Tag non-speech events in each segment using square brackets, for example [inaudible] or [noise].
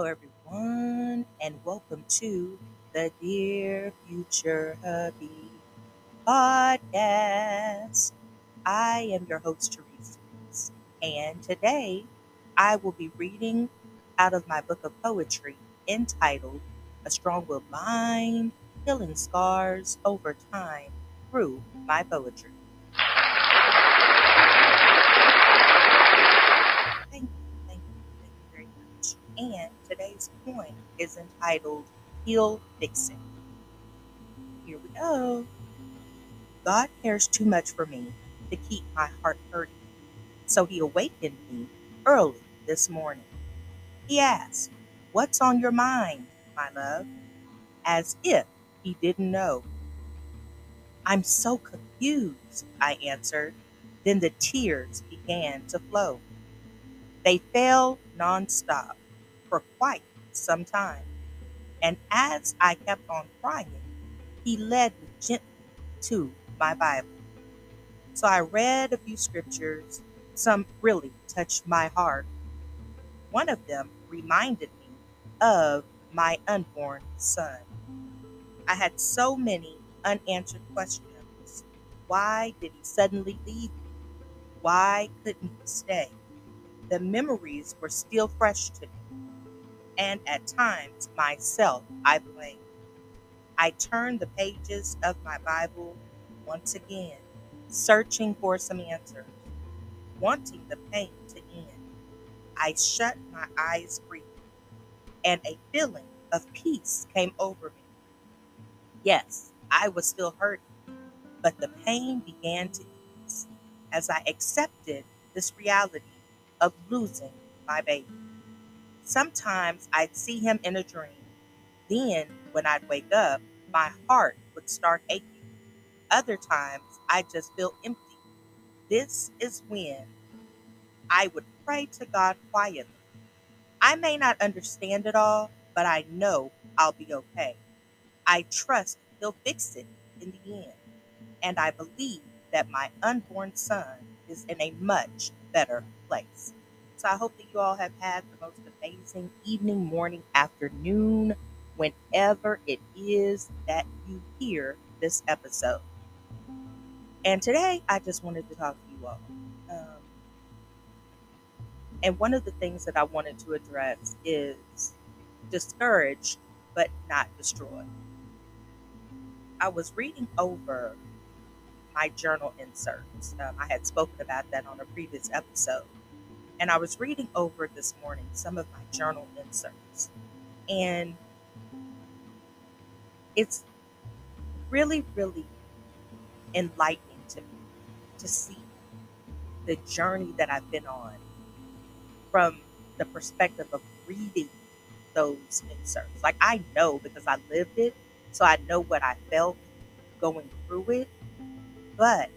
Hello, everyone, and welcome to the Dear Future Hubby podcast. I am your host, Teresa, and today I will be reading out of my book of poetry entitled A Strong Willed Mind Healing Scars Over Time Through My Poetry. Thank you, thank you, thank you very much. And today's poem is entitled He'll Fix It. Here we go. God cares too much for me to keep my heart hurting. So he awakened me early this morning. He asked, What's on your mind, my love? As if he didn't know. I'm so confused, I answered. Then the tears began to flow. They fell nonstop for quite some time. And as I kept on crying, he led me gently to my Bible. So I read a few scriptures. Some really touched my heart. One of them reminded me of my unborn son. I had so many unanswered questions. Why did he suddenly leave me? Why couldn't he stay? The memories were still fresh to me, and at times myself I blame. I turn the pages of my Bible once again, searching for some answers, wanting the pain to end. I shut my eyes briefly, and a feeling of peace came over me. Yes, I was still hurting, but the pain began to ease as I accepted this reality of losing my baby. Sometimes I'd see him in a dream. Then, when I'd wake up, my heart would start aching. Other times, I'd just feel empty. This is when I would pray to God quietly. I may not understand it all, but I know I'll be okay. I trust He'll fix it in the end. And I believe that my unborn son is in a much better place. So I hope that you all have had the most amazing evening, morning, afternoon, whenever it is that you hear this episode. And today I just wanted to talk to you all. Um, and one of the things that I wanted to address is discouraged but not destroyed. I was reading over my journal inserts. Um, I had spoken about that on a previous episode. And I was reading over this morning some of my journal inserts. And it's really, really enlightening to me to see the journey that I've been on from the perspective of reading those inserts. Like I know because I lived it, so I know what I felt going through it. But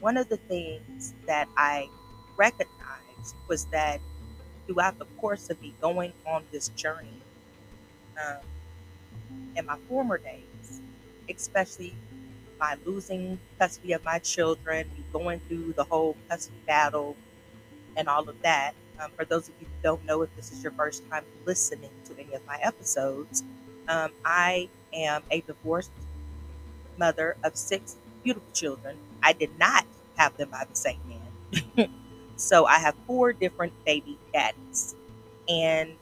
one of the things that I recognized was that throughout the course of me going on this journey um, in my former days, especially by losing custody of my children, going through the whole custody battle and all of that. Um, for those of you who don't know, if this is your first time listening to any of my episodes, um, I am a divorced mother of six beautiful children. I did not have them by the same man. [laughs] so I have four different baby daddies. And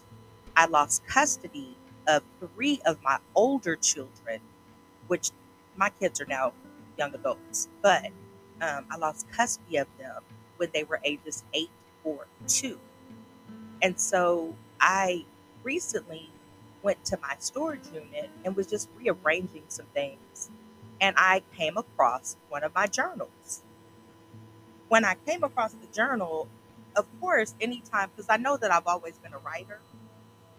I lost custody of three of my older children, which my kids are now young adults, but um, I lost custody of them when they were ages eight or two. And so I recently went to my storage unit and was just rearranging some things. And I came across one of my journals. When I came across the journal, of course, anytime, because I know that I've always been a writer.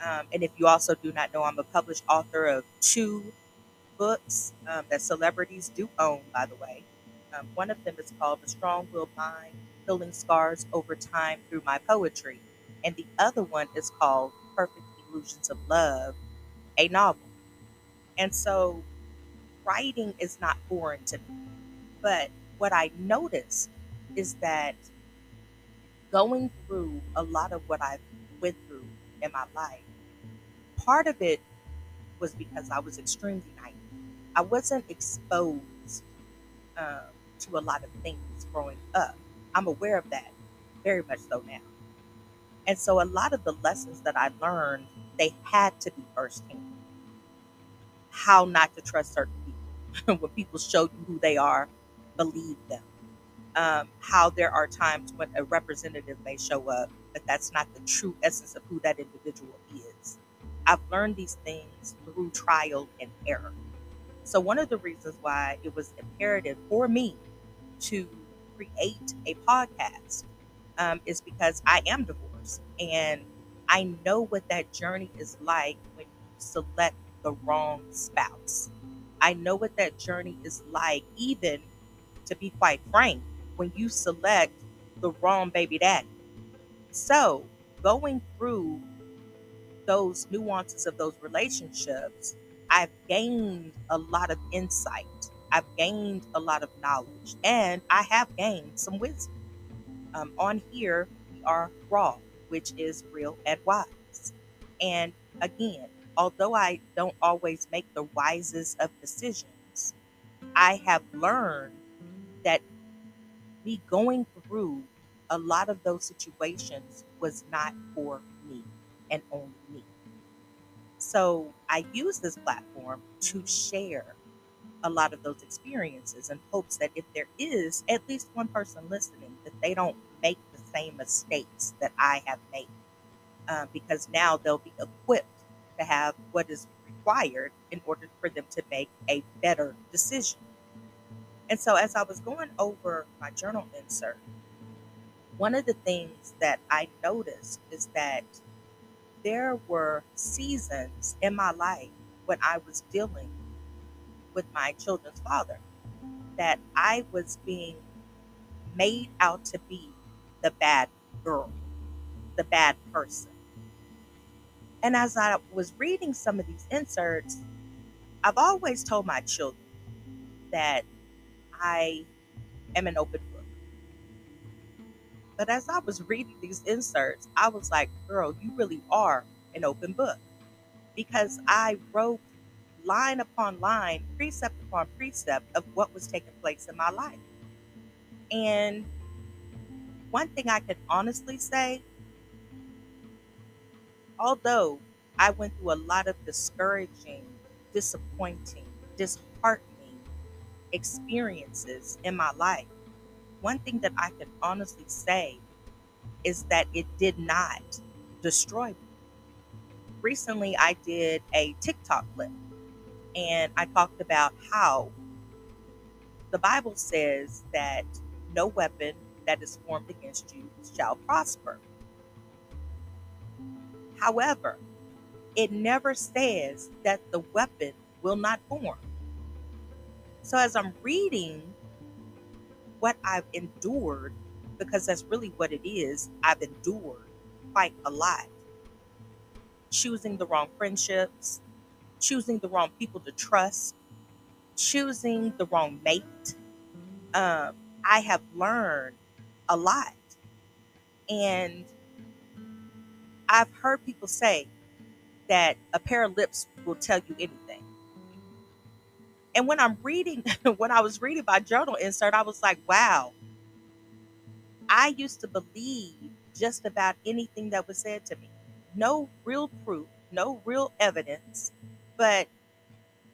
Um, and if you also do not know, I'm a published author of two books um, that celebrities do own, by the way. Um, one of them is called The Strong Will Mind Healing Scars Over Time Through My Poetry. And the other one is called Perfect Illusions of Love, a novel. And so writing is not foreign to me. But what I noticed is that going through a lot of what I've went through in my life part of it was because I was extremely naive. I wasn't exposed um, to a lot of things growing up. I'm aware of that, very much so now. And so a lot of the lessons that I learned, they had to be firsthand. How not to trust certain people. [laughs] when people show you who they are, believe them. Um, how there are times when a representative may show up, but that's not the true essence of who that individual is. I've learned these things through trial and error. So, one of the reasons why it was imperative for me to create a podcast um, is because I am divorced and I know what that journey is like when you select the wrong spouse. I know what that journey is like, even to be quite frank, when you select the wrong baby daddy. So, going through those nuances of those relationships, I've gained a lot of insight. I've gained a lot of knowledge, and I have gained some wisdom. Um, on here, we are raw, which is real and wise. And again, although I don't always make the wisest of decisions, I have learned that me going through a lot of those situations was not for me and only me. So I use this platform to share a lot of those experiences in hopes that if there is at least one person listening, that they don't make the same mistakes that I have made. Uh, because now they'll be equipped to have what is required in order for them to make a better decision. And so, as I was going over my journal insert, one of the things that I noticed is that there were seasons in my life when I was dealing with my children's father that I was being made out to be the bad girl, the bad person. And as I was reading some of these inserts, I've always told my children that I am an open book. But as I was reading these inserts, I was like, girl, you really are an open book. Because I wrote line upon line, precept upon precept of what was taking place in my life. And one thing I can honestly say, although I went through a lot of discouraging, disappointing, disheartening experiences in my life, one thing that I can honestly say is that it did not destroy me. Recently, I did a TikTok clip and I talked about how the Bible says that no weapon that is formed against you shall prosper. However, it never says that the weapon will not form. So as I'm reading what I've endured, because that's really what it is, I've endured quite a lot. Choosing the wrong friendships, choosing the wrong people to trust, choosing the wrong mate. Um, I have learned a lot. And I've heard people say that a pair of lips will tell you anything. And when I'm reading, [laughs] when I was reading my journal insert, I was like, wow, I used to believe just about anything that was said to me. No real proof, no real evidence, but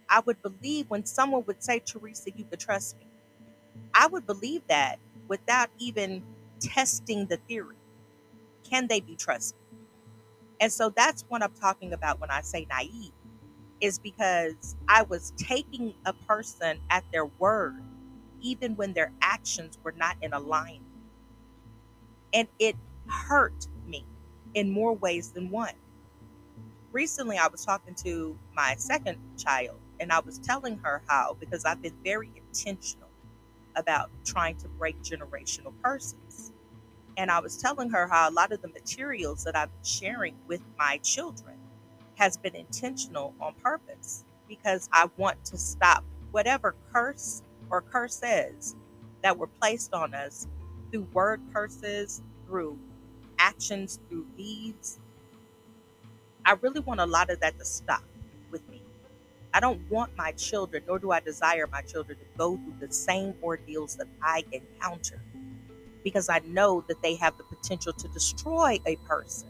I would believe when someone would say, Teresa, you could trust me. I would believe that without even testing the theory. Can they be trusted? And so that's what I'm talking about when I say naive, is because I was taking a person at their word, even when their actions were not in alignment. And it hurt me in more ways than one recently I was talking to my second child and I was telling her how, because I've been very intentional about trying to break generational curses. And I was telling her how a lot of the materials that I've been sharing with my children has been intentional on purpose because I want to stop whatever curse or curses that were placed on us through word curses, through actions, through deeds, I really want a lot of that to stop with me. I don't want my children, nor do I desire my children to go through the same ordeals that I encounter because I know that they have the potential to destroy a person.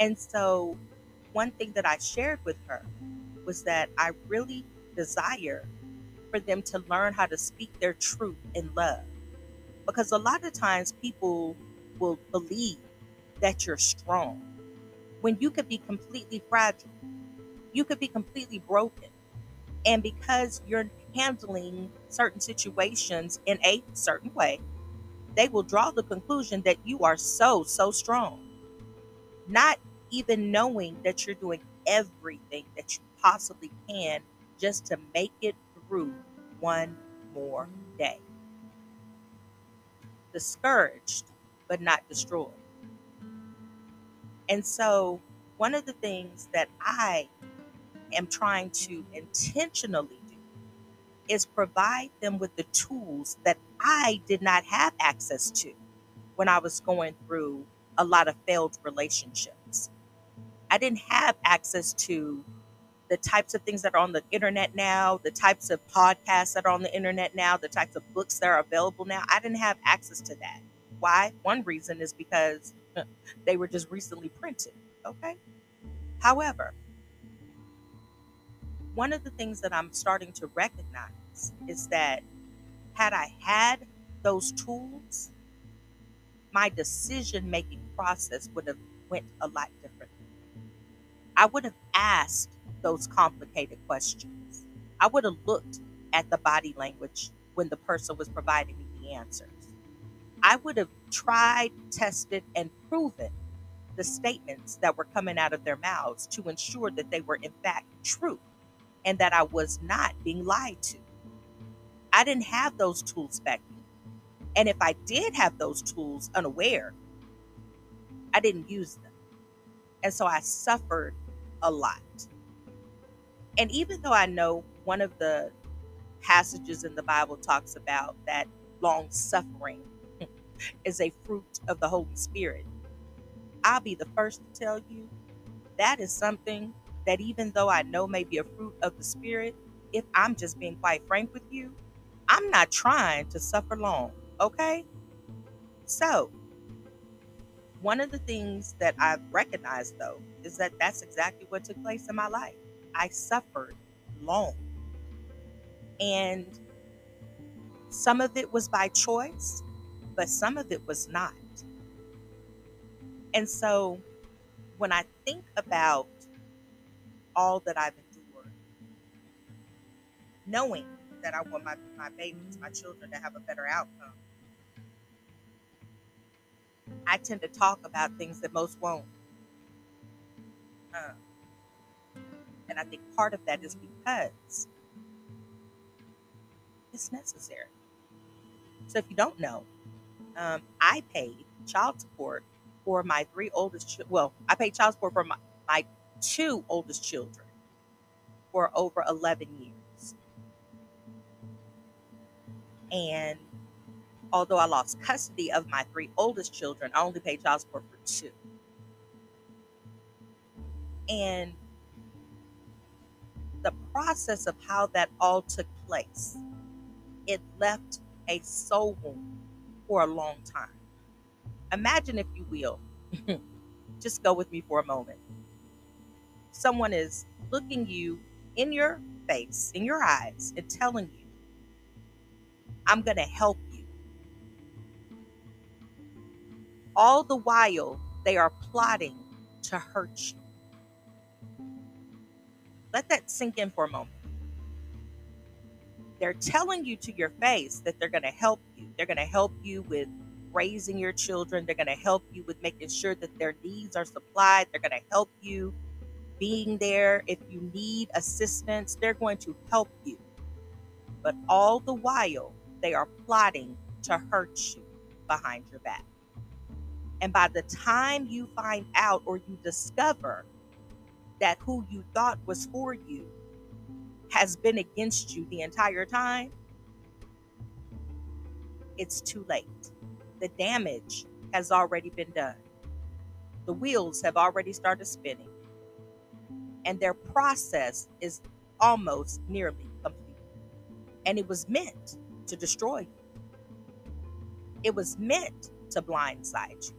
And so, one thing that I shared with her was that I really desire for them to learn how to speak their truth in love. Because a lot of times people will believe that you're strong when you could be completely fragile. You could be completely broken. And because you're handling certain situations in a certain way, they will draw the conclusion that you are so, so strong. Not even knowing that you're doing everything that you possibly can just to make it through one more day. Discouraged, but not destroyed. And so, one of the things that I am trying to intentionally do is provide them with the tools that I did not have access to when I was going through a lot of failed relationships. I didn't have access to the types of things that are on the internet now, the types of podcasts that are on the internet now, the types of books that are available now. I didn't have access to that. Why? One reason is because [laughs] they were just recently printed. Okay. However, one of the things that I'm starting to recognize is that had I had those tools, my decision making process would have went a lot differently. I would have asked those complicated questions. I would have looked at the body language when the person was providing me the answers. I would have tried, tested, and proven the statements that were coming out of their mouths to ensure that they were, in fact, true and that I was not being lied to. I didn't have those tools back then. And if I did have those tools unaware, I didn't use them. And so I suffered a lot. And even though I know one of the passages in the Bible talks about that long suffering [laughs] is a fruit of the Holy Spirit, I'll be the first to tell you that is something that even though I know may be a fruit of the Spirit, if I'm just being quite frank with you, I'm not trying to suffer long, okay? So, one of the things that I've recognized though is that that's exactly what took place in my life. I suffered long. And some of it was by choice, but some of it was not. And so when I think about all that I've endured, knowing that I want my, my babies, my children to have a better outcome, I tend to talk about things that most won't. Uh, and I think part of that is because it's necessary. So if you don't know, um, I paid child support for my three oldest. Ch- well, I paid child support for my, my two oldest children for over 11 years. And although I lost custody of my three oldest children, I only paid child support for two. And the process of how that all took place, it left a soul wound for a long time. Imagine, if you will, [laughs] just go with me for a moment. Someone is looking you in your face, in your eyes, and telling you, I'm going to help you. All the while, they are plotting to hurt you. Let that sink in for a moment. They're telling you to your face that they're going to help you. They're going to help you with raising your children. They're going to help you with making sure that their needs are supplied. They're going to help you being there if you need assistance. They're going to help you. But all the while, they are plotting to hurt you behind your back. And by the time you find out or you discover that who you thought was for you has been against you the entire time, it's too late. The damage has already been done. The wheels have already started spinning. and their process is almost nearly complete. And it was meant to destroy you, it was meant to blindside you,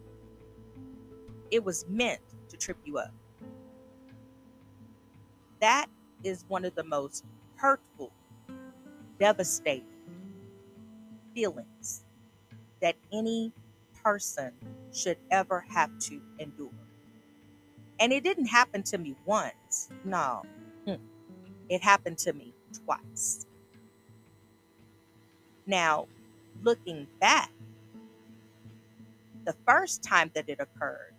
it was meant to trip you up. That is one of the most hurtful, devastating feelings that any person should ever have to endure. And it didn't happen to me once. No, it happened to me twice. Now, looking back, the first time that it occurred,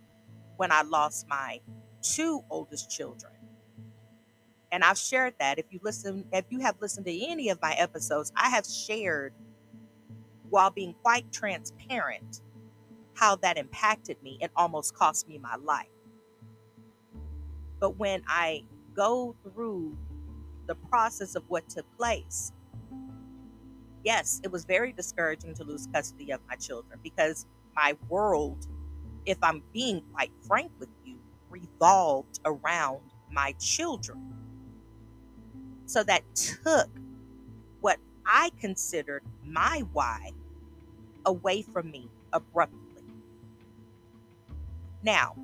when I lost my two oldest children, and I've shared that. If you listen, if you have listened to any of my episodes, I have shared while being quite transparent how that impacted me and almost cost me my life. But when I go through the process of what took place, yes, it was very discouraging to lose custody of my children because my world, if I'm being quite frank with you, revolved around my children. So that took what I considered my why away from me abruptly. Now,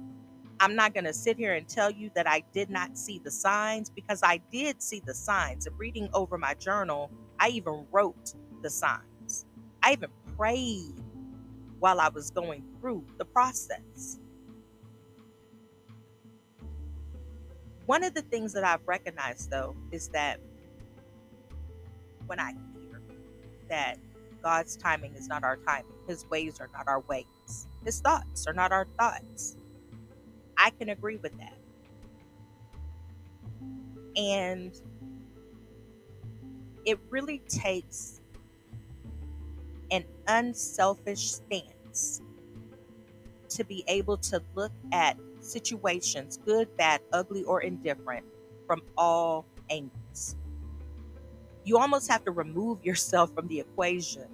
I'm not going to sit here and tell you that I did not see the signs because I did see the signs. And reading over my journal, I even wrote the signs. I even prayed while I was going through the process. One of the things that I've recognized, though, is that when I hear that God's timing is not our timing, His ways are not our ways, His thoughts are not our thoughts, I can agree with that. And it really takes an unselfish stance to be able to look at situations, good, bad, ugly, or indifferent, from all angles. You almost have to remove yourself from the equation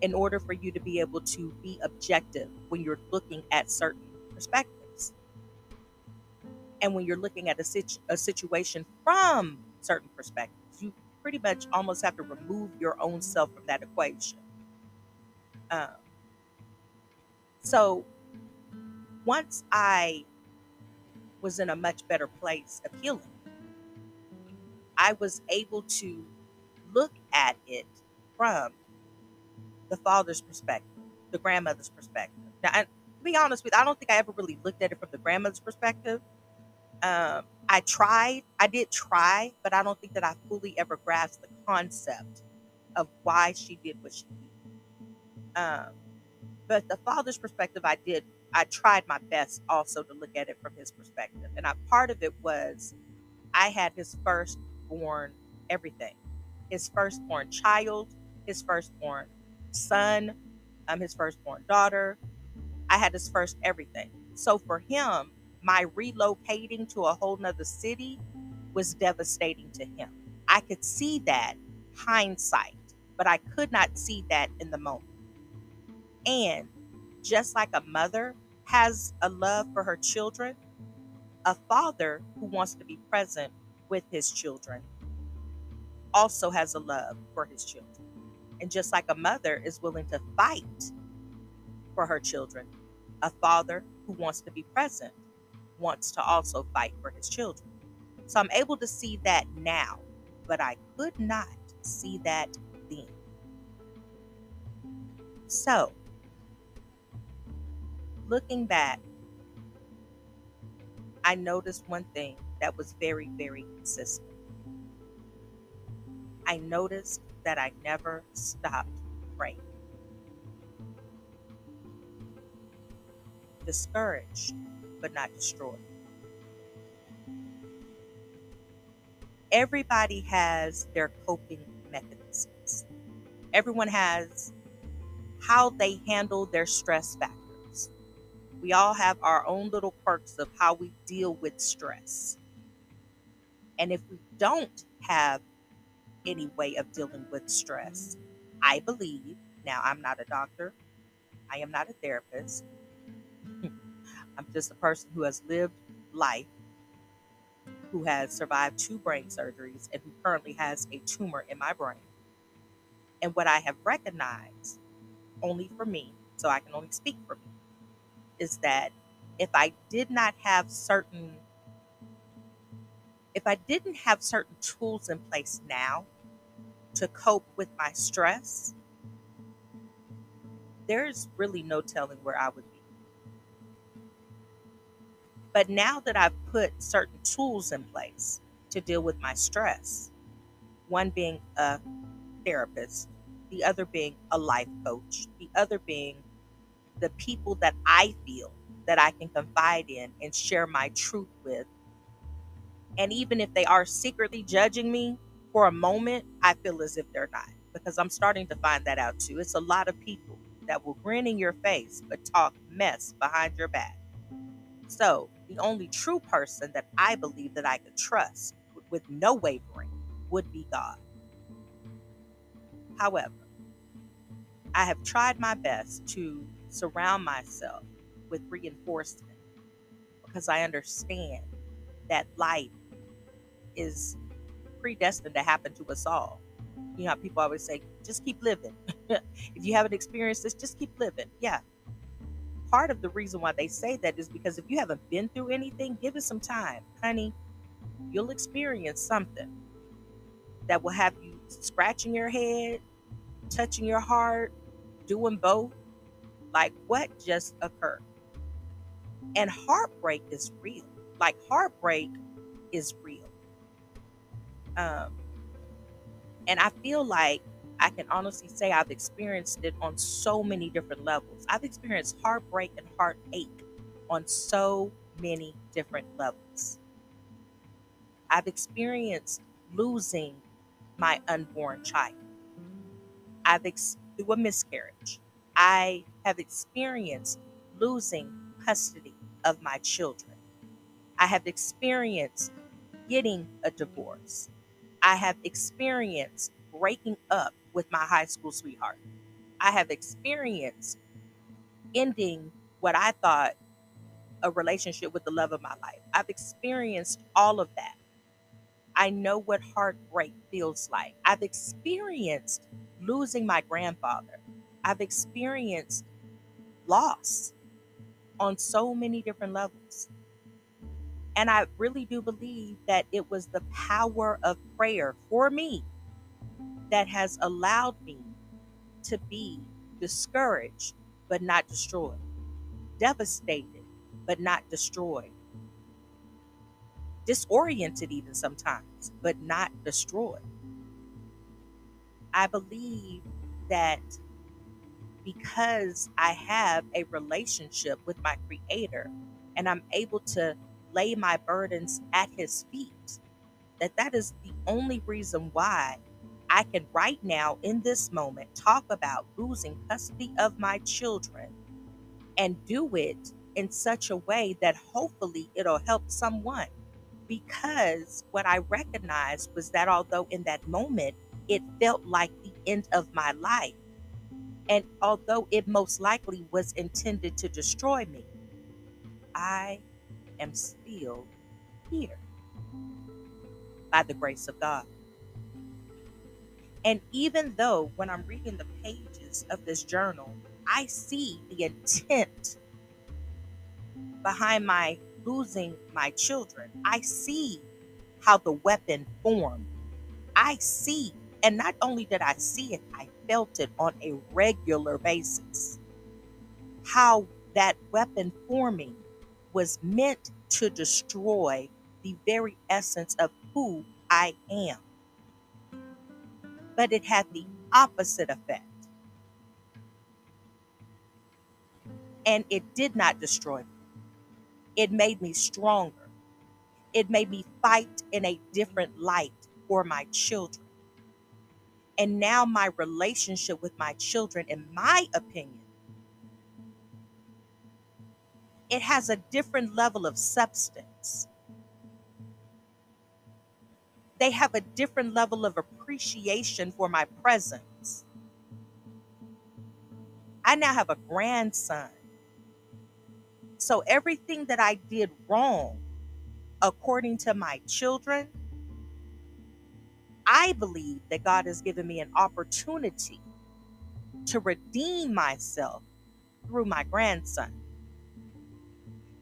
in order for you to be able to be objective when you're looking at certain perspectives. And when you're looking at a, situ- a situation from certain perspectives, you pretty much almost have to remove your own self from that equation. Um, so once I was in a much better place of healing. I was able to look at it from the father's perspective, the grandmother's perspective. Now, to be honest with you, I don't think I ever really looked at it from the grandmother's perspective. Um, I tried, I did try, but I don't think that I fully ever grasped the concept of why she did what she did. Um, but the father's perspective, I did I tried my best also to look at it from his perspective. And I, part of it was I had his firstborn everything his firstborn child, his firstborn son, um, his firstborn daughter. I had his first everything. So for him, my relocating to a whole nother city was devastating to him. I could see that hindsight, but I could not see that in the moment. And just like a mother has a love for her children, a father who wants to be present with his children also has a love for his children. And just like a mother is willing to fight for her children, a father who wants to be present wants to also fight for his children. So I'm able to see that now, but I could not see that then. So, looking back, I noticed one thing that was very, very consistent. I noticed that I never stopped praying. Discouraged, but not destroyed. Everybody has their coping mechanisms. Everyone has how they handle their stress factor we all have our own little quirks of how we deal with stress. And if we don't have any way of dealing with stress, I believe, now I'm not a doctor, I am not a therapist, [laughs] I'm just a person who has lived life. who has survived two brain surgeries and who currently has a tumor in my brain. And what I have recognized, only for me, so I can only speak for me, is that if I did not have certain, if I didn't have certain tools in place now to cope with my stress, there's really no telling where I would be. But now that I've put certain tools in place to deal with my stress, one being a therapist, the other being a life coach, the other being the people that I feel that I can confide in and share my truth with. And even if they are secretly judging me for a moment, I feel as if they're not because I'm starting to find that out too. It's a lot of people that will grin in your face but talk mess behind your back. So, the only true person that I believe that I could trust with no wavering would be God. However, I have tried my best to surround myself with reinforcement because I understand that life is predestined to happen to us all. You know, people always say, just keep living. [laughs] if you haven't experienced this, just keep living. Yeah. Part of the reason why they say that is because if you haven't been through anything, give it some time. Honey, you'll experience something that will have you scratching your head, touching your heart, doing both. Like, what just occurred? And heartbreak is real. Like, heartbreak is real. Um, and I feel like I can honestly say I've experienced it on so many different levels. I've experienced heartbreak and heartache on so many different levels. I've experienced losing my unborn child. I've ex- through a miscarriage. I have experienced losing custody of my children. I have experienced getting a divorce. I have experienced breaking up with my high school sweetheart. I have experienced ending what I thought a relationship with the love of my life. I've experienced all of that. I know what heartbreak feels like. I've experienced losing my grandfather. I've experienced loss on so many different levels. And I really do believe that it was the power of prayer for me that has allowed me to be discouraged but not destroyed, devastated but not destroyed, disoriented even sometimes, but not destroyed. I believe that because I have a relationship with my creator and I'm able to lay my burdens at his feet, that that is the only reason why I can right now in this moment talk about losing custody of my children and do it in such a way that hopefully it'll help someone. Because what I recognized was that although in that moment it felt like the end of my life, and although it most likely was intended to destroy me, I am still here by the grace of God. And even though when I'm reading the pages of this journal, I see the intent behind my losing my children. I see how the weapon formed. I see, and not only did I see it, I felt it on a regular basis. How that weapon forming was meant to destroy the very essence of who I am. But it had the opposite effect. And it did not destroy me. It made me stronger. It made me fight in a different light for my children. And now, my relationship with my children, in my opinion, it has a different level of substance. They have a different level of appreciation for my presence. I now have a grandson so everything that I did wrong according to my children, I believe that God has given me an opportunity to redeem myself through my grandson.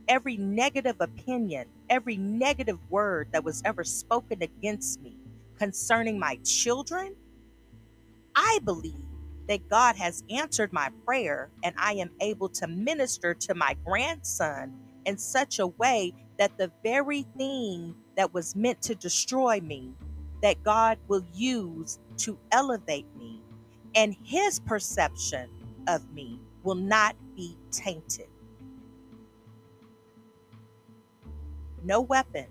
Every negative opinion, every negative word that was ever spoken against me concerning my children, I believe that God has answered my prayer and I am able to minister to my grandson in such a way that the very thing that was meant to destroy me that God will use to elevate me, and his perception of me will not be tainted. No weapon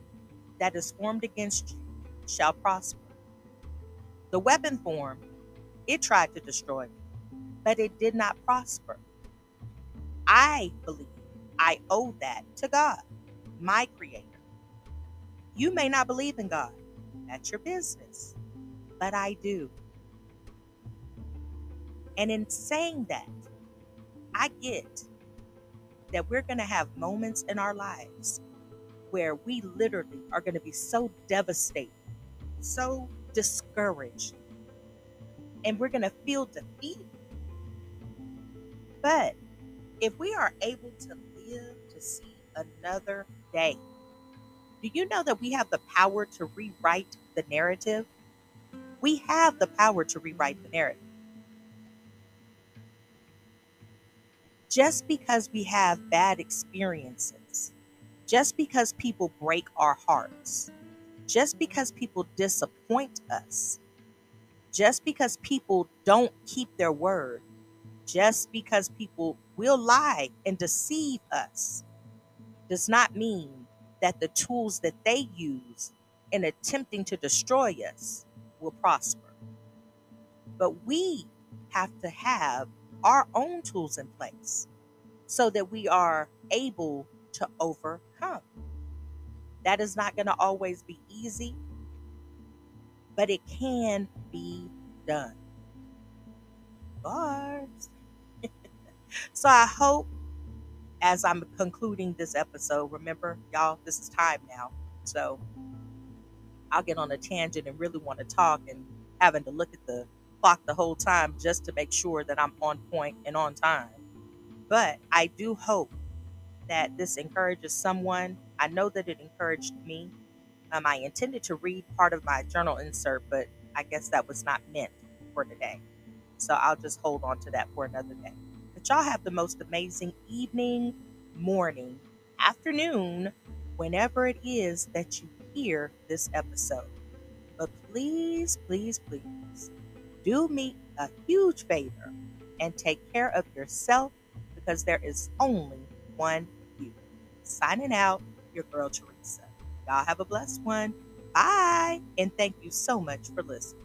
that is formed against you shall prosper. The weapon formed, it tried to destroy me, but it did not prosper. I believe I owe that to God, my creator. You may not believe in God. That's your business. But I do. And in saying that, I get that we're going to have moments in our lives where we literally are going to be so devastated, so discouraged, and we're going to feel defeat. But if we are able to live to see another day, do you know that we have the power to rewrite the narrative? We have the power to rewrite the narrative. Just because we have bad experiences, just because people break our hearts, just because people disappoint us, just because people don't keep their word, just because people will lie and deceive us, does not mean that the tools that they use in attempting to destroy us will prosper. But we have to have our own tools in place so that we are able to overcome. That is not going to always be easy, but it can be done. Bars. [laughs] so I hope as I'm concluding this episode, remember, y'all, this is time now. So I'll get on a tangent and really want to talk and having to look at the clock the whole time just to make sure that I'm on point and on time. But I do hope that this encourages someone. I know that it encouraged me. Um, I intended to read part of my journal insert, but I guess that was not meant for today. So I'll just hold on to that for another day y'all have the most amazing evening, morning, afternoon, whenever it is that you hear this episode. But please, please, please do me a huge favor and take care of yourself because there is only one you. Signing out, your girl Teresa. Y'all have a blessed one. Bye. And thank you so much for listening.